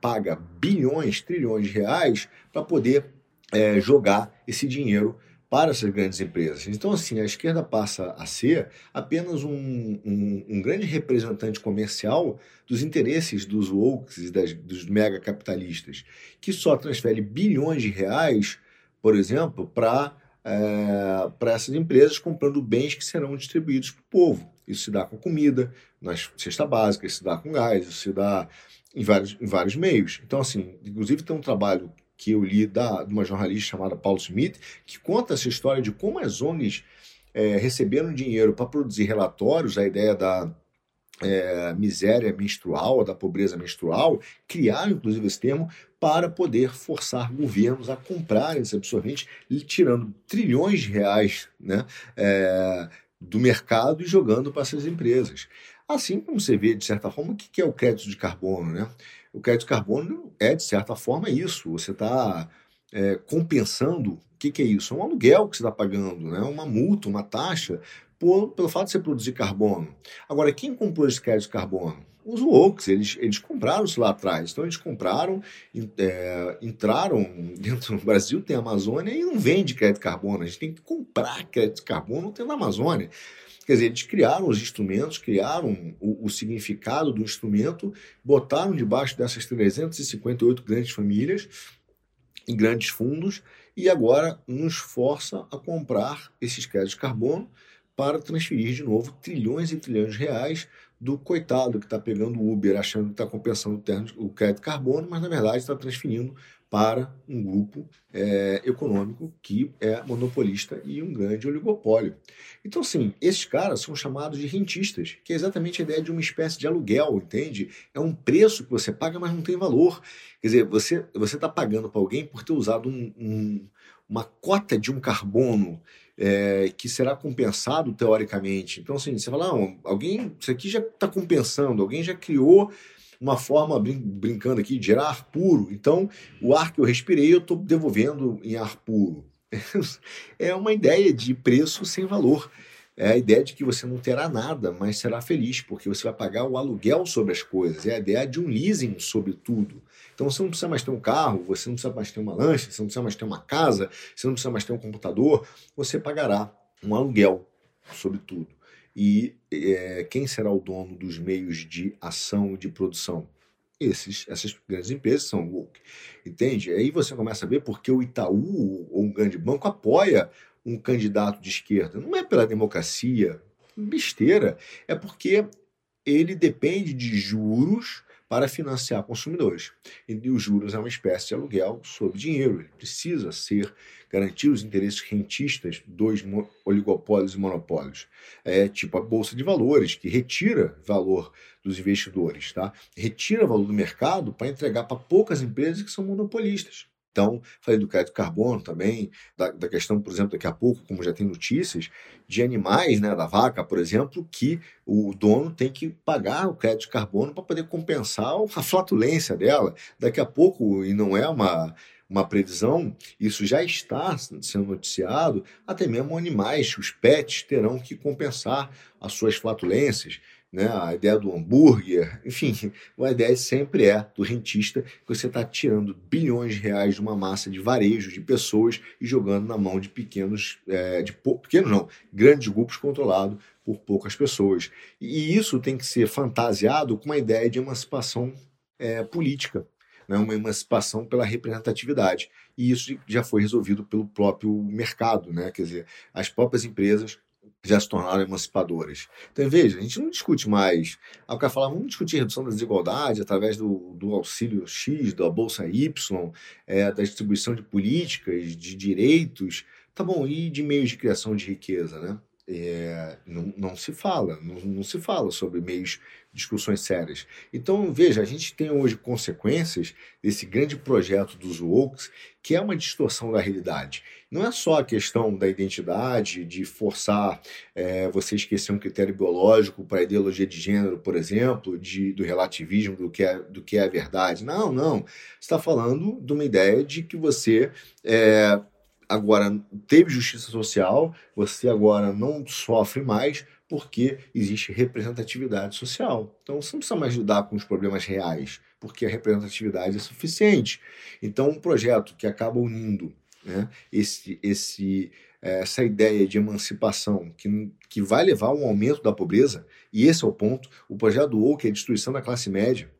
paga bilhões, trilhões de reais para poder é, jogar esse dinheiro para essas grandes empresas. Então, assim, a esquerda passa a ser apenas um, um, um grande representante comercial dos interesses dos woke dos megacapitalistas, que só transfere bilhões de reais, por exemplo, para é, para essas empresas comprando bens que serão distribuídos para o povo. Isso se dá com comida, na cesta básica, isso se dá com gás, isso se dá em vários, em vários meios. Então, assim, inclusive tem um trabalho que eu li da, de uma jornalista chamada Paul Smith, que conta essa história de como as ONGs é, receberam dinheiro para produzir relatórios, a ideia da é, miséria menstrual, da pobreza menstrual, criaram inclusive esse termo para poder forçar governos a comprar esse absorvente, tirando trilhões de reais né, é, do mercado e jogando para essas empresas. Assim como você vê, de certa forma, o que é o crédito de carbono. Né? O crédito de carbono é, de certa forma, isso. Você está é, compensando. O que, é isso? É um aluguel que você está pagando, né? uma multa, uma taxa, por, pelo fato de você produzir carbono. Agora, quem comprou esse crédito de carbono? Os Oaks, eles, eles compraram isso lá atrás. Então, eles compraram, é, entraram dentro do Brasil, tem a Amazônia, e não vende crédito carbono. A gente tem que comprar crédito carbono dentro da Amazônia. Quer dizer, eles criaram os instrumentos, criaram o, o, significado do instrumento, botaram debaixo dessas 358 grandes famílias e grandes fundos, e agora nos força a comprar esses créditos de carbono para transferir de novo trilhões e trilhões de reais do coitado que está pegando o Uber achando que está compensando o crédito de carbono, mas na verdade está transferindo para um grupo é, econômico que é monopolista e um grande oligopólio. Então, sim, esses caras são chamados de rentistas, que é exatamente a ideia de uma espécie de aluguel, entende? É um preço que você paga, mas não tem valor. Quer dizer, você está pagando para alguém por ter usado um, um, uma cota de um carbono é, que será compensado teoricamente. Então, assim, você fala, ah, alguém, isso aqui já está compensando, alguém já criou uma forma, brin brincando aqui, de gerar ar puro. Então, o ar que eu respirei, eu estou devolvendo em ar puro. (laughs) é uma ideia de preço sem valor. É a ideia de que você não terá nada, mas será feliz, porque você vai pagar o aluguel sobre as coisas. É a ideia de um leasing sobre tudo. Então você não precisa mais ter um carro, você não precisa mais ter uma lancha, você não precisa mais ter uma casa, você não precisa mais ter um computador. Você pagará um aluguel sobre tudo e é, quem será o dono dos meios de ação e de produção? Esses, essas grandes empresas são woke. Entende? Aí você começa a ver porque o Itaú ou um grande banco apoia um candidato de esquerda. Não é pela democracia, besteira. É porque ele depende de juros para financiar consumidores. E os juros é uma espécie de aluguel sobre dinheiro. Ele precisa ser garantir os interesses rentistas dos oligopólios e monopólios. É tipo a bolsa de valores, que retira valor dos investidores, tá? Retira valor do mercado para entregar para poucas empresas que são monopolistas. Então, falei do crédito carbono também, da, da, questão, por exemplo, daqui a pouco, como já tem notícias, de animais, né, da vaca, por exemplo, que o dono tem que pagar o crédito de carbono para poder compensar a flatulência dela. Daqui a pouco, e não é uma, uma previsão, isso já está sendo noticiado, até mesmo animais, os pets terão que compensar as suas flatulências, né? a ideia do hambúrguer, enfim, (laughs) a ideia sempre é do rentista que você está tirando bilhões de reais de uma massa de varejo de pessoas e jogando na mão de pequenos, é, de pequenos não, grandes grupos controlados por poucas pessoas. E isso tem que ser fantasiado com uma ideia de emancipação é, política né, uma emancipação pela representatividade. E isso já foi resolvido pelo próprio mercado, né? quer dizer, as próprias empresas já se tornaram emancipadoras. Então, veja, a gente não discute mais. Aí o cara fala, vamos discutir redução da desigualdade através do, do auxílio X, da Bolsa Y, é, da distribuição de políticas, de direitos. Tá bom, e de meios de criação de riqueza, né? É, não, não, se fala, não, não, se fala sobre meios discussões sérias. Então, veja, a gente tem hoje consequências desse grande projeto dos woke, que é uma distorção da realidade. Não é só a questão da identidade, de forçar é, você esquecer um critério biológico para a ideologia de gênero, por exemplo, de, do relativismo do que, é, do que é a verdade. Não, não. Você está falando de uma ideia de que você é, agora teve justiça social, você agora não sofre mais porque existe representatividade social. Então você não precisa mais lidar com os problemas reais, porque a representatividade é suficiente. Então, um projeto que acaba unindo né, esse, esse, essa ideia de emancipação que, que vai levar a um aumento da pobreza, e esse é o ponto, o projeto do Woke é a destruição da classe média,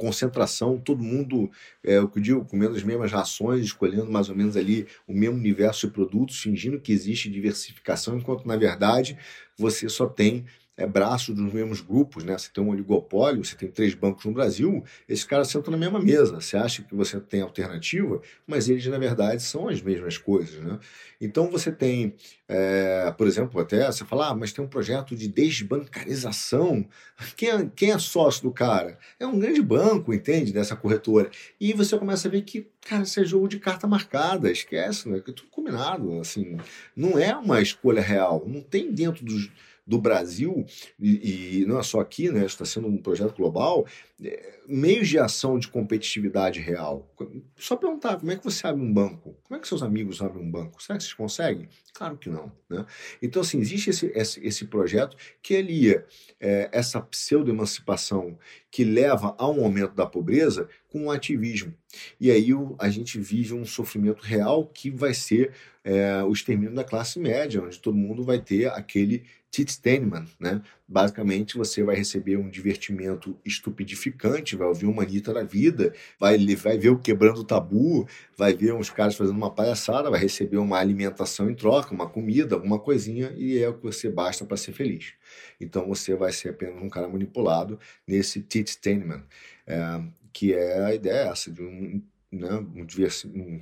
concentração, todo mundo, é, o que eu digo, comendo as mesmas rações, escolhendo mais ou menos ali o mesmo universo de produtos, fingindo que existe diversificação, enquanto na verdade você só tem é, braços dos mesmos grupos, né? Você tem um oligopólio, você tem três bancos no Brasil, esses caras sentam na mesma mesa. Você acha que você tem alternativa, mas eles, na verdade, são as mesmas coisas, né? Então você tem, é, por exemplo, até você fala, ah, mas tem um projeto de desbancarização. Quem é, quem é sócio do cara? É um grande banco, entende? Dessa corretora. E você começa a ver que, cara, isso é jogo de carta marcada, esquece, né? Que é tudo combinado, assim. Não é uma escolha real. Não tem dentro dos do Brasil, e, e, não é só aqui, né, está sendo um projeto global, é, meios de ação de competitividade real. Só perguntar, como é que você abre um banco? Como é que seus amigos abrem um banco? Será que vocês conseguem? Claro que não. Né? Então, assim, existe esse, esse, esse projeto que alia é, essa pseudo-emancipação que leva a um aumento da pobreza com o ativismo. E aí o, a gente vive um sofrimento real que vai ser é, o extermínio da classe média, onde todo mundo vai ter aquele Titsteneman, né? Basicamente, você vai receber um divertimento estupidificante, vai ouvir uma Anitta da vida, vai, vai ver o quebrando o tabu, vai ver uns caras fazendo uma palhaçada, vai receber uma alimentação em troca, uma comida, alguma coisinha, e é o que você basta para ser feliz. Então, você vai ser apenas um cara manipulado nesse Titsteneman, é, que é a ideia essa, de um, né, um,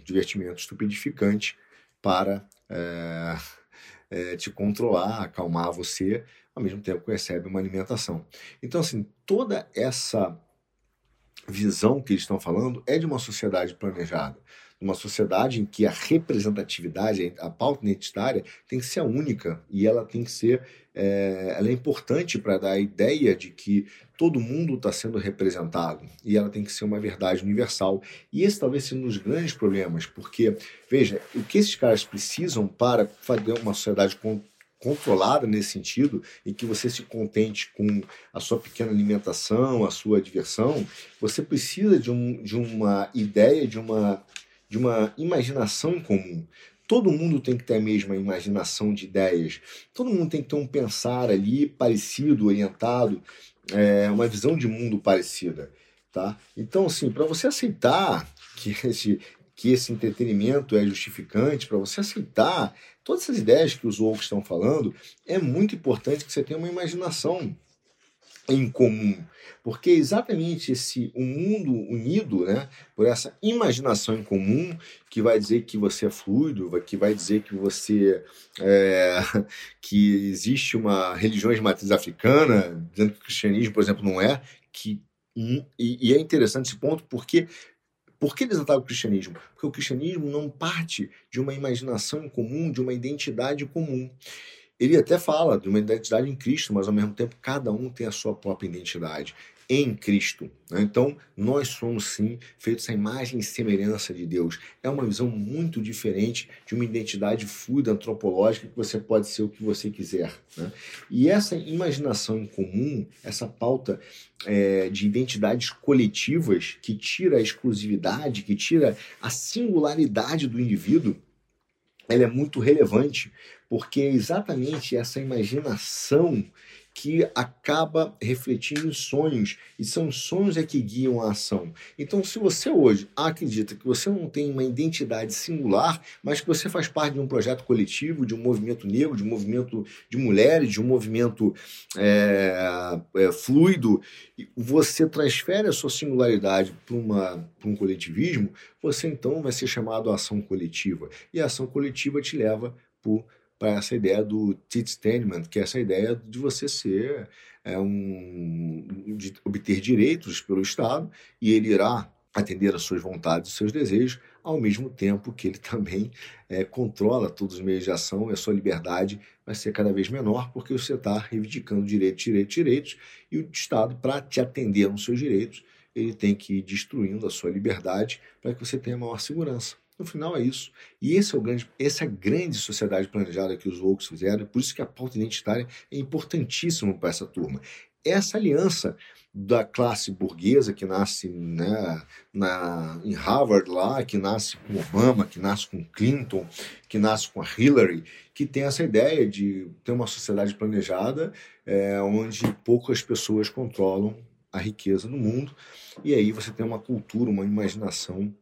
divertimento estupidificante para... É, é, te controlar, acalmar você, ao mesmo tempo que recebe uma alimentação. Então, assim, toda essa visão que eles estão falando é de uma sociedade planejada uma sociedade em que a representatividade, a pauta identitária tem que ser a única e ela tem que ser, é, ela é importante para dar a ideia de que todo mundo está sendo representado e ela tem que ser uma verdade universal. E esse talvez seja um dos grandes problemas, porque, veja, o que esses caras precisam para fazer uma sociedade com controlada nesse sentido, em que você se contente com a sua pequena alimentação, a sua diversão, você precisa de, um, de uma ideia, de uma de uma imaginação comum. Todo mundo tem que ter a mesma imaginação de ideias. Todo mundo tem que ter um pensar ali parecido, orientado, é, uma visão de mundo parecida. Tá? Então, assim, para você aceitar que esse, que esse entretenimento é justificante, para você aceitar todas essas ideias que os outros estão falando, é muito importante que você tenha uma imaginação em comum, porque exatamente esse o um mundo unido, né, por essa imaginação em comum que vai dizer que você é fluido, que vai dizer que você é, (laughs) que existe uma religião de matriz africana, dizendo que o cristianismo, por exemplo, não é, que e, e é interessante esse ponto porque por que eles o cristianismo? Porque o cristianismo não parte de uma imaginação em comum, de uma identidade comum ele até fala de uma identidade em Cristo, mas ao mesmo tempo cada um tem a sua própria identidade em Cristo. Né? Então, nós somos sim feitos à imagem e semelhança de Deus. É uma visão muito diferente de uma identidade fluida antropológica que você pode ser o que você quiser. Né? E essa imaginação em comum, essa pauta é, de identidades coletivas que tira a exclusividade, que tira a singularidade do indivíduo, ela é muito relevante, porque é exatamente essa imaginação que acaba refletindo sonhos, e são sonhos é que guiam a ação. Então, se você hoje acredita que você não tem uma identidade singular, mas que você faz parte de um projeto coletivo, de um movimento negro, de um movimento de mulheres, de um movimento é, é, fluido, você transfere a sua singularidade para um coletivismo, você então vai ser chamado a ação coletiva. E a ação coletiva te leva por para essa ideia do Titstainment, que é essa ideia de você ser é, um de obter direitos pelo Estado e ele irá atender às suas vontades e seus desejos, ao mesmo tempo que ele (laughs) também é, controla todos os meios de ação e a sua liberdade vai ser cada vez menor, porque você está reivindicando direitos, direitos, direitos, e o Estado, para te atender nos seus direitos, ele tem que ir destruindo a sua liberdade para que você tenha maior segurança. No final é isso. E esse é o grande, essa é grande sociedade planejada que os Volks fizeram, por isso que a pauta identitária é importantíssima para essa turma. Essa aliança da classe burguesa que nasce né, na, em Harvard lá, que nasce com Obama, que nasce com Clinton, que nasce com a Hillary, que tem essa ideia de ter uma sociedade planejada é, onde poucas pessoas controlam a riqueza no mundo, e aí você tem uma cultura, uma imaginação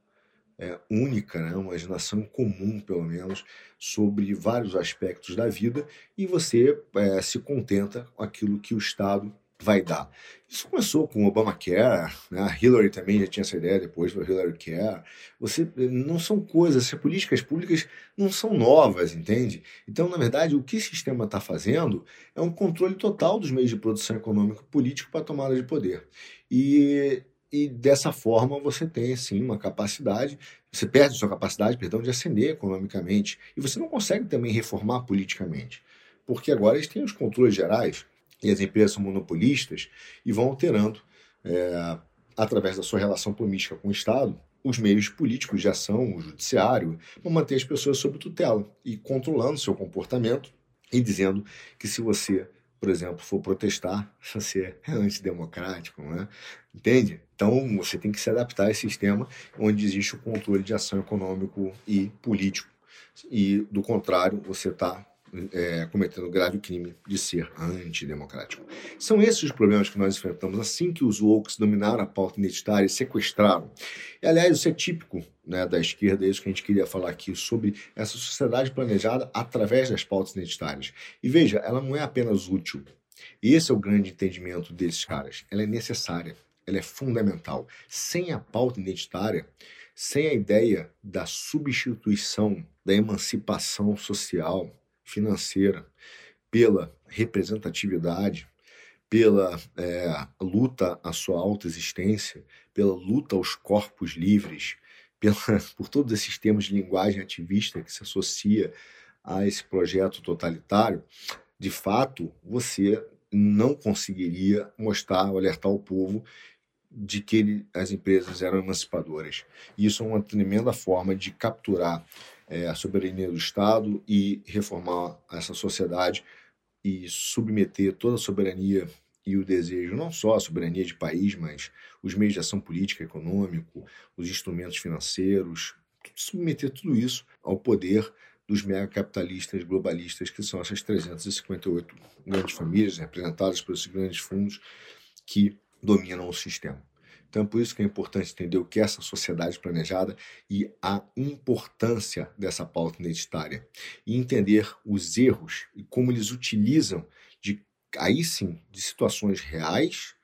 é, única, né? uma imaginação comum, pelo menos, sobre vários aspectos da vida e você é, se contenta com aquilo que o Estado vai dar. Isso começou com o Obamacare, né? a Hillary também já tinha essa ideia depois do Hillary Care. Você não são coisas, essas políticas públicas não são novas, entende? Então, na verdade, o que o sistema está fazendo é um controle total dos meios de produção econômico e político para tomada de poder. E e dessa forma você tem sim uma capacidade, você perde sua capacidade, perdão, de ascender economicamente. E você não consegue também reformar politicamente, porque agora eles têm os controles gerais e as empresas são monopolistas e vão alterando é, através da sua relação política com o Estado os meios políticos de ação, o judiciário, para manter as pessoas sob tutela e controlando seu comportamento e dizendo que se você por exemplo, for protestar, (laughs) você é antidemocrático, né? entende? Então você tem que se adaptar a esse sistema onde existe o controle de ação econômico e político. E, do contrário, você está é, cometendo grave crime de ser antidemocrático. São esses os problemas que nós enfrentamos assim que os woke dominaram a pauta identitária e sequestraram. E, aliás, isso é típico né, da esquerda, é isso que a gente queria falar aqui, sobre essa sociedade planejada através das pautas identitárias. E veja, ela não é apenas útil. Esse é o grande entendimento desses caras. Ela é necessária, ela é fundamental. Sem a pauta identitária, sem a ideia da substituição, da emancipação social, financeira, pela representatividade, pela é, luta à sua autoexistência, pela luta aos corpos livres, (laughs) pela, por todos esses termos de linguagem ativista que se associa a esse projeto totalitário, de fato, você não conseguiria mostrar, alertar o povo de que ele, as empresas eram emancipadoras. Isso é uma tremenda forma de capturar é, a soberania do Estado e reformar essa sociedade e submeter toda a soberania e o desejo, não só a soberania de país, mas os meios de ação política, econômico, os instrumentos financeiros, submeter tudo isso ao poder dos megacapitalistas globalistas, que são essas 358 grandes famílias representadas por esses grandes fundos que dominam o sistema. Então é por isso que é importante entender o que é essa sociedade planejada e a importância dessa pauta identitária. E entender os erros e como eles utilizam, de, aí sim, de situações reais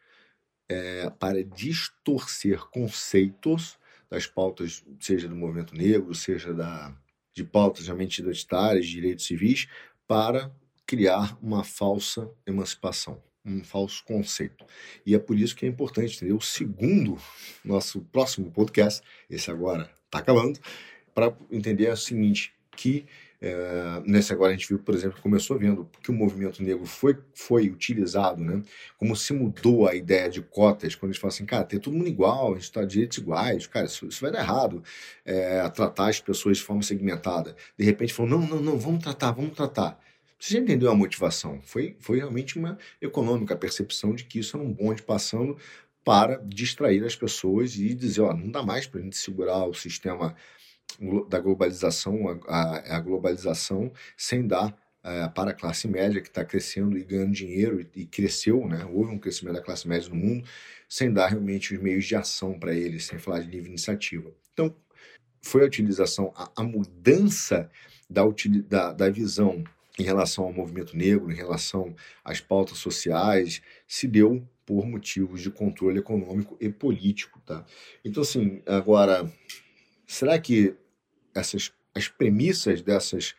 é, para distorcer conceitos das pautas, seja do movimento negro, seja da, de pautas realmente identitárias, de direitos civis, para criar uma falsa emancipação um falso conceito. E é por isso que é importante entender o segundo, nosso próximo podcast, esse agora está acabando, para entender o seguinte, que é, nesse agora a gente viu, por exemplo, começou vendo que o movimento negro foi, foi utilizado, né? Como se mudou a ideia de cotas, quando eles falam assim, cara, tem todo mundo igual, a gente está direitos iguais, cara, isso, isso vai dar errado, é, tratar as pessoas de forma segmentada. De repente falou, não, não, não, vamos tratar, vamos tratar. Você já entendeu a motivação? Foi, foi realmente uma econômica, a percepção de que isso era um bonde passando para distrair as pessoas e dizer, ó, não dá mais para a gente segurar o sistema da globalização, a, a globalização, sem dar é, para a classe média que está crescendo e ganhando dinheiro e, e, cresceu, né? houve um crescimento da classe média no mundo, sem dar realmente os meios de ação para eles, sem falar de livre iniciativa. Então, foi a utilização, a, a mudança da, da, da visão em relação ao movimento negro, em relação às pautas sociais, se deu por motivos de controle econômico e político, tá? Então, assim, agora, será que essas as premissas dessas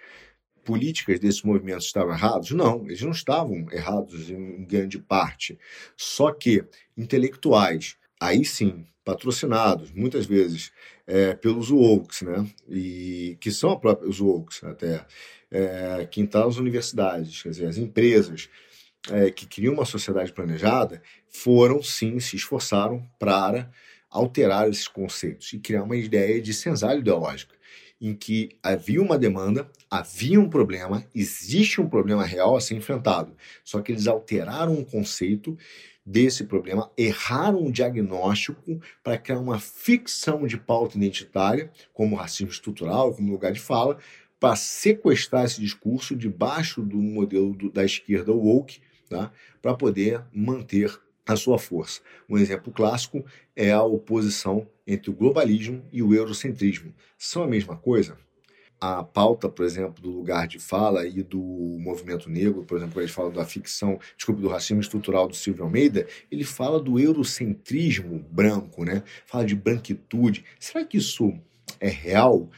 políticas desses movimentos estavam errados? Não, eles não estavam errados em grande parte. Só que intelectuais, aí sim, patrocinados, muitas vezes, é, pelos woks, né? E que são os woks até, é, que estão nas universidades, quer dizer, as empresas é, que criam uma sociedade planejada foram sim, se esforçaram para alterar esses conceitos e criar uma ideia de senzala ideológica, em que havia uma demanda, havia um problema, existe um problema real a ser enfrentado, só que eles alteraram o conceito desse problema, erraram o diagnóstico para criar uma ficção de pauta identitária, como racismo estrutural, como lugar de fala, para sequestrar esse discurso debaixo do modelo do, da esquerda woke, tá? para poder manter a sua força. Um exemplo clássico é a oposição entre o globalismo e o eurocentrismo. São a mesma coisa? a pauta, por exemplo, do lugar de fala e do movimento negro, por exemplo, quando ele fala da ficção, desculpe, do racismo estrutural do Silvio Almeida, ele fala do eurocentrismo branco, né? Fala de branquitude. Será que isso é real?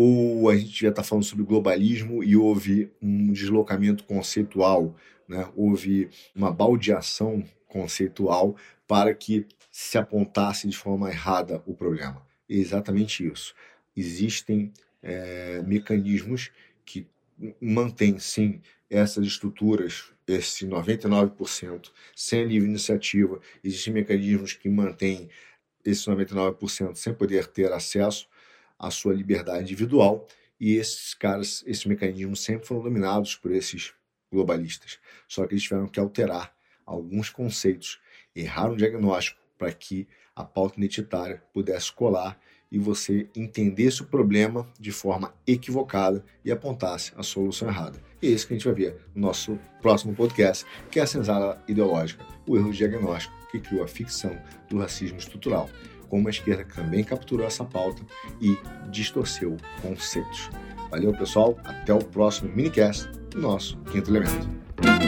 Ou a gente já está falando sobre globalismo e houve um deslocamento conceitual, né? houve uma baldeação conceitual para que se apontasse de forma errada o problema? É exatamente isso. Existem é, mecanismos que mantêm, sim, essas estruturas, esse 99%, sem livre iniciativa. Existem mecanismos que mantêm esse 99% sem poder ter acesso à sua liberdade individual. E esses caras, esses mecanismos sempre foram dominados por esses globalistas. Só que eles tiveram que alterar alguns conceitos, errar um diagnóstico para que a pauta identitária pudesse colar e você entendesse o problema de forma equivocada e apontasse a solução errada. E é isso que a gente vai ver no nosso próximo podcast, que é a senzala ideológica, o erro diagnóstico que criou a ficção do racismo estrutural, como a esquerda também capturou essa pauta e distorceu conceitos. Valeu, pessoal. Até o próximo minicast do nosso Quinto Elemento.